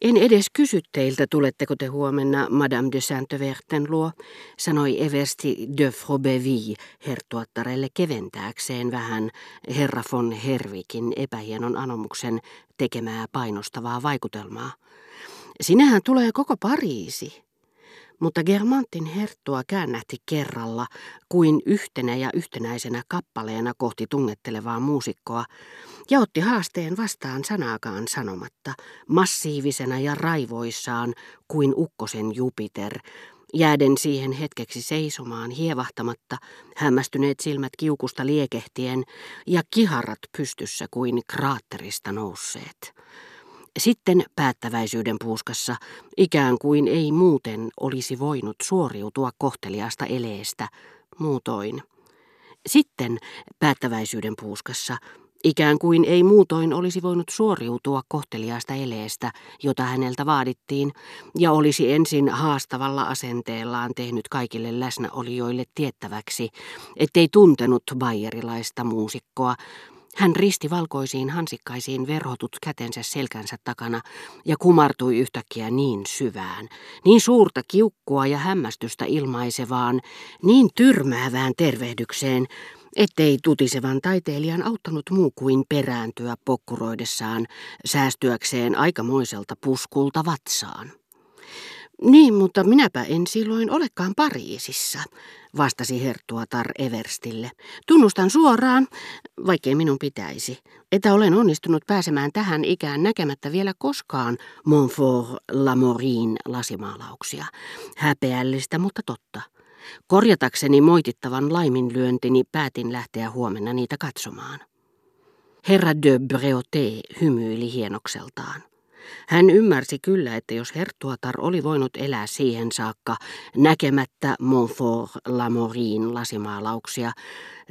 En edes kysy teiltä, tuletteko te huomenna Madame de Saint-Verten luo, sanoi Eversti de Frobeville hertuattarelle keventääkseen vähän herra von Hervikin epähienon anomuksen tekemää painostavaa vaikutelmaa. Sinähän tulee koko Pariisi. Mutta Germantin herttua käännähti kerralla kuin yhtenä ja yhtenäisenä kappaleena kohti tungettelevaa muusikkoa ja otti haasteen vastaan sanaakaan sanomatta, massiivisena ja raivoissaan kuin ukkosen Jupiter, jääden siihen hetkeksi seisomaan hievahtamatta, hämmästyneet silmät kiukusta liekehtien ja kiharat pystyssä kuin kraatterista nousseet. Sitten päättäväisyyden puuskassa, ikään kuin ei muuten olisi voinut suoriutua kohteliasta eleestä, muutoin. Sitten päättäväisyyden puuskassa, ikään kuin ei muutoin olisi voinut suoriutua kohteliaasta eleestä, jota häneltä vaadittiin, ja olisi ensin haastavalla asenteellaan tehnyt kaikille läsnäolijoille tiettäväksi, ettei tuntenut bayerilaista muusikkoa, hän risti valkoisiin hansikkaisiin verhotut kätensä selkänsä takana ja kumartui yhtäkkiä niin syvään, niin suurta kiukkua ja hämmästystä ilmaisevaan, niin tyrmäävään tervehdykseen, ettei tutisevan taiteilijan auttanut muu kuin perääntyä pokkuroidessaan, säästyäkseen aikamoiselta puskulta vatsaan. Niin, mutta minäpä en silloin olekaan Pariisissa, vastasi Herttuatar Everstille. Tunnustan suoraan, vaikkei minun pitäisi, että olen onnistunut pääsemään tähän ikään näkemättä vielä koskaan Montfort Lamorin lasimaalauksia. Häpeällistä, mutta totta. Korjatakseni moitittavan laiminlyöntini päätin lähteä huomenna niitä katsomaan. Herra de Breauté hymyili hienokseltaan. Hän ymmärsi kyllä, että jos Hertuatar oli voinut elää siihen saakka näkemättä Montfort Lamorin lasimaalauksia,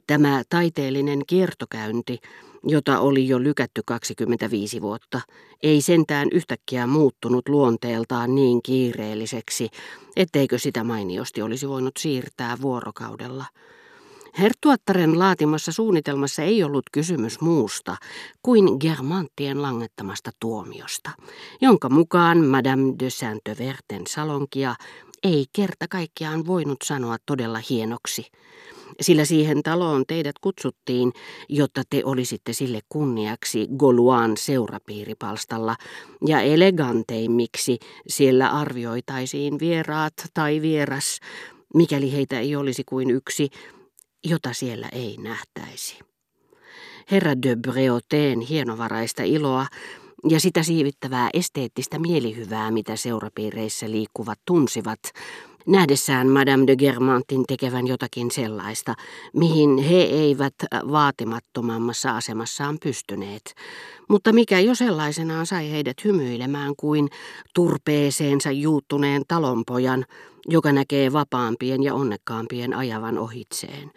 tämä taiteellinen kiertokäynti, jota oli jo lykätty 25 vuotta, ei sentään yhtäkkiä muuttunut luonteeltaan niin kiireelliseksi, etteikö sitä mainiosti olisi voinut siirtää vuorokaudella. Hertuattaren laatimassa suunnitelmassa ei ollut kysymys muusta kuin Germanttien langettamasta tuomiosta, jonka mukaan Madame de Saint-Verten salonkia ei kerta kaikkiaan voinut sanoa todella hienoksi, sillä siihen taloon teidät kutsuttiin, jotta te olisitte sille kunniaksi Goluan seurapiiripalstalla, ja eleganteimmiksi siellä arvioitaisiin vieraat tai vieras, mikäli heitä ei olisi kuin yksi, jota siellä ei nähtäisi. Herra de Breauteen hienovaraista iloa ja sitä siivittävää esteettistä mielihyvää, mitä seurapiireissä liikkuvat tunsivat, nähdessään Madame de Germantin tekevän jotakin sellaista, mihin he eivät vaatimattomammassa asemassaan pystyneet, mutta mikä jo sellaisenaan sai heidät hymyilemään kuin turpeeseensa juuttuneen talonpojan, joka näkee vapaampien ja onnekkaampien ajavan ohitseen.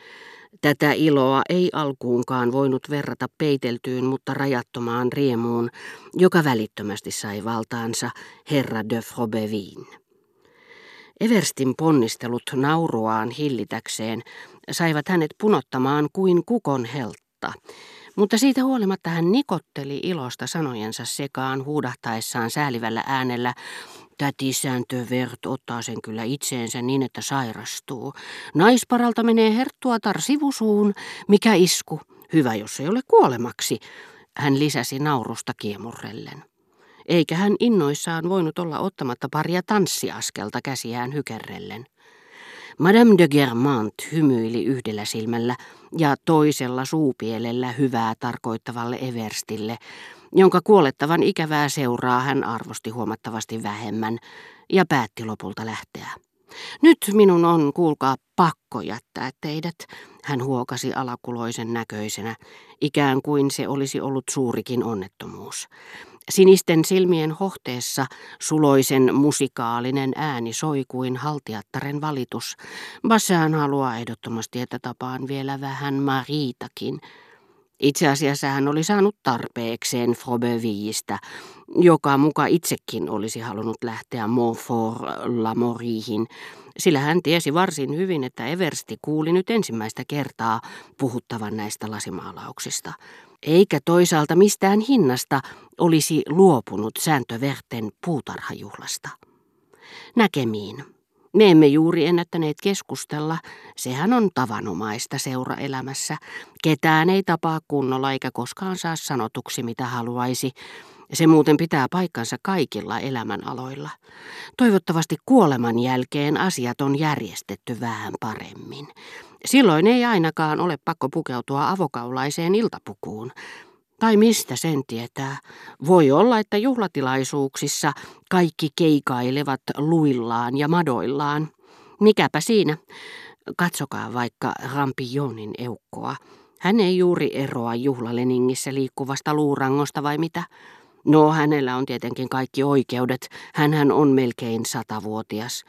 Tätä iloa ei alkuunkaan voinut verrata peiteltyyn, mutta rajattomaan riemuun, joka välittömästi sai valtaansa herra de Frobevin. Everstin ponnistelut nauruaan hillitäkseen saivat hänet punottamaan kuin kukon heltta, mutta siitä huolimatta hän nikotteli ilosta sanojensa sekaan huudahtaessaan säälivällä äänellä, Täti Sääntövert ottaa sen kyllä itseensä niin, että sairastuu. Naisparalta menee herttuatar sivusuun, mikä isku. Hyvä, jos ei ole kuolemaksi, hän lisäsi naurusta kiemurrellen. Eikä hän innoissaan voinut olla ottamatta paria tanssiaskelta käsiään hykerrellen. Madame de Germant hymyili yhdellä silmällä ja toisella suupielellä hyvää tarkoittavalle Everstille, jonka kuolettavan ikävää seuraa hän arvosti huomattavasti vähemmän ja päätti lopulta lähteä. Nyt minun on, kuulkaa, pakko jättää teidät, hän huokasi alakuloisen näköisenä, ikään kuin se olisi ollut suurikin onnettomuus. Sinisten silmien hohteessa suloisen musikaalinen ääni soi kuin haltiattaren valitus. Bassan haluaa ehdottomasti, että tapaan vielä vähän Mariitakin. Itse asiassa hän oli saanut tarpeekseen Frobevillistä, joka muka itsekin olisi halunnut lähteä Montfort Lamoriihin, sillä hän tiesi varsin hyvin, että Eversti kuuli nyt ensimmäistä kertaa puhuttavan näistä lasimaalauksista. Eikä toisaalta mistään hinnasta olisi luopunut sääntöverten puutarhajuhlasta. Näkemiin. Me emme juuri ennättäneet keskustella, sehän on tavanomaista seuraelämässä. Ketään ei tapaa kunnolla eikä koskaan saa sanotuksi mitä haluaisi. Se muuten pitää paikkansa kaikilla elämänaloilla. Toivottavasti kuoleman jälkeen asiat on järjestetty vähän paremmin. Silloin ei ainakaan ole pakko pukeutua avokaulaiseen iltapukuun. Tai mistä sen tietää? Voi olla, että juhlatilaisuuksissa kaikki keikailevat luillaan ja madoillaan. Mikäpä siinä? Katsokaa vaikka Rampionin eukkoa. Hän ei juuri eroa juhlaleningissä liikkuvasta luurangosta vai mitä? No, hänellä on tietenkin kaikki oikeudet. Hänhän on melkein satavuotias.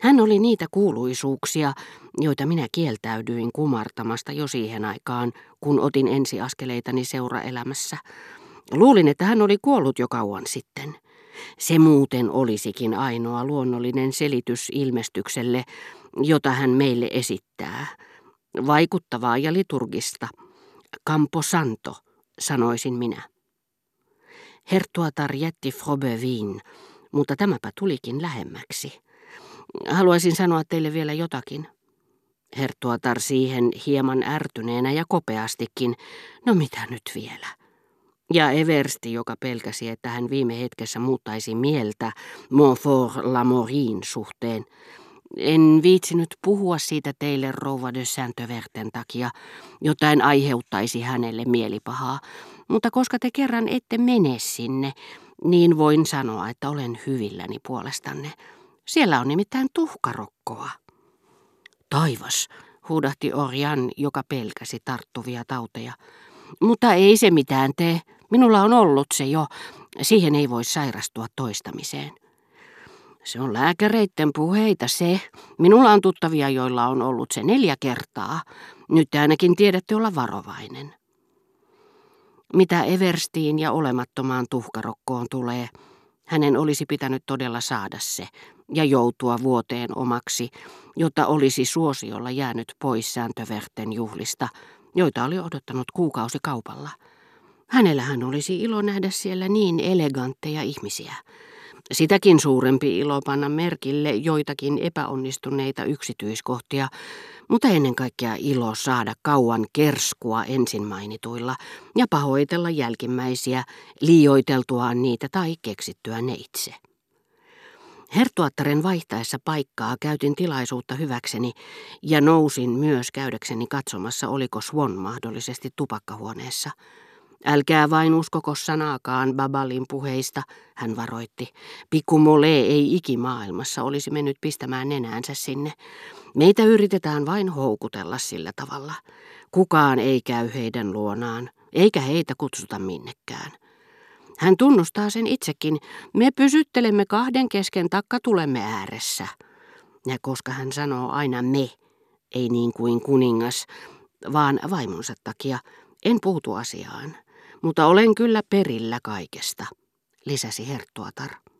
Hän oli niitä kuuluisuuksia, joita minä kieltäydyin kumartamasta jo siihen aikaan, kun otin ensiaskeleitani seuraelämässä. Luulin, että hän oli kuollut jo kauan sitten. Se muuten olisikin ainoa luonnollinen selitys ilmestykselle, jota hän meille esittää. Vaikuttavaa ja liturgista. Campo Santo, sanoisin minä. Hertuatar jätti Frobevin, mutta tämäpä tulikin lähemmäksi. Haluaisin sanoa teille vielä jotakin. Herttuatar siihen hieman ärtyneenä ja kopeastikin. No mitä nyt vielä? Ja Eversti, joka pelkäsi, että hän viime hetkessä muuttaisi mieltä Montfort Lamorin suhteen. En viitsinyt puhua siitä teille rouva de Saint-Verten takia, jotta en aiheuttaisi hänelle mielipahaa. Mutta koska te kerran ette mene sinne, niin voin sanoa, että olen hyvilläni puolestanne. Siellä on nimittäin tuhkarokkoa. Taivas, huudahti Orjan, joka pelkäsi tarttuvia tauteja. Mutta ei se mitään tee. Minulla on ollut se jo. Siihen ei voi sairastua toistamiseen. Se on lääkäreitten puheita se. Minulla on tuttavia, joilla on ollut se neljä kertaa. Nyt ainakin tiedätte olla varovainen. Mitä Everstiin ja olemattomaan tuhkarokkoon tulee, hänen olisi pitänyt todella saada se ja joutua vuoteen omaksi, jotta olisi suosiolla jäänyt pois sääntöverten juhlista, joita oli odottanut kuukausi kaupalla. Hänellähän olisi ilo nähdä siellä niin elegantteja ihmisiä. Sitäkin suurempi ilo panna merkille joitakin epäonnistuneita yksityiskohtia, mutta ennen kaikkea ilo saada kauan kerskua ensin mainituilla ja pahoitella jälkimmäisiä, liioiteltuaan niitä tai keksittyä ne itse. Hertuattaren vaihtaessa paikkaa käytin tilaisuutta hyväkseni ja nousin myös käydäkseni katsomassa, oliko Swan mahdollisesti tupakkahuoneessa. Älkää vain uskoko sanaakaan Babalin puheista, hän varoitti. Pikku Mole ei ikimaailmassa olisi mennyt pistämään nenäänsä sinne. Meitä yritetään vain houkutella sillä tavalla. Kukaan ei käy heidän luonaan, eikä heitä kutsuta minnekään. Hän tunnustaa sen itsekin. Me pysyttelemme kahden kesken takkatulemme ääressä. Ja koska hän sanoo aina me, ei niin kuin kuningas, vaan vaimonsa takia, en puutu asiaan. Mutta olen kyllä perillä kaikesta, lisäsi Herttuatar.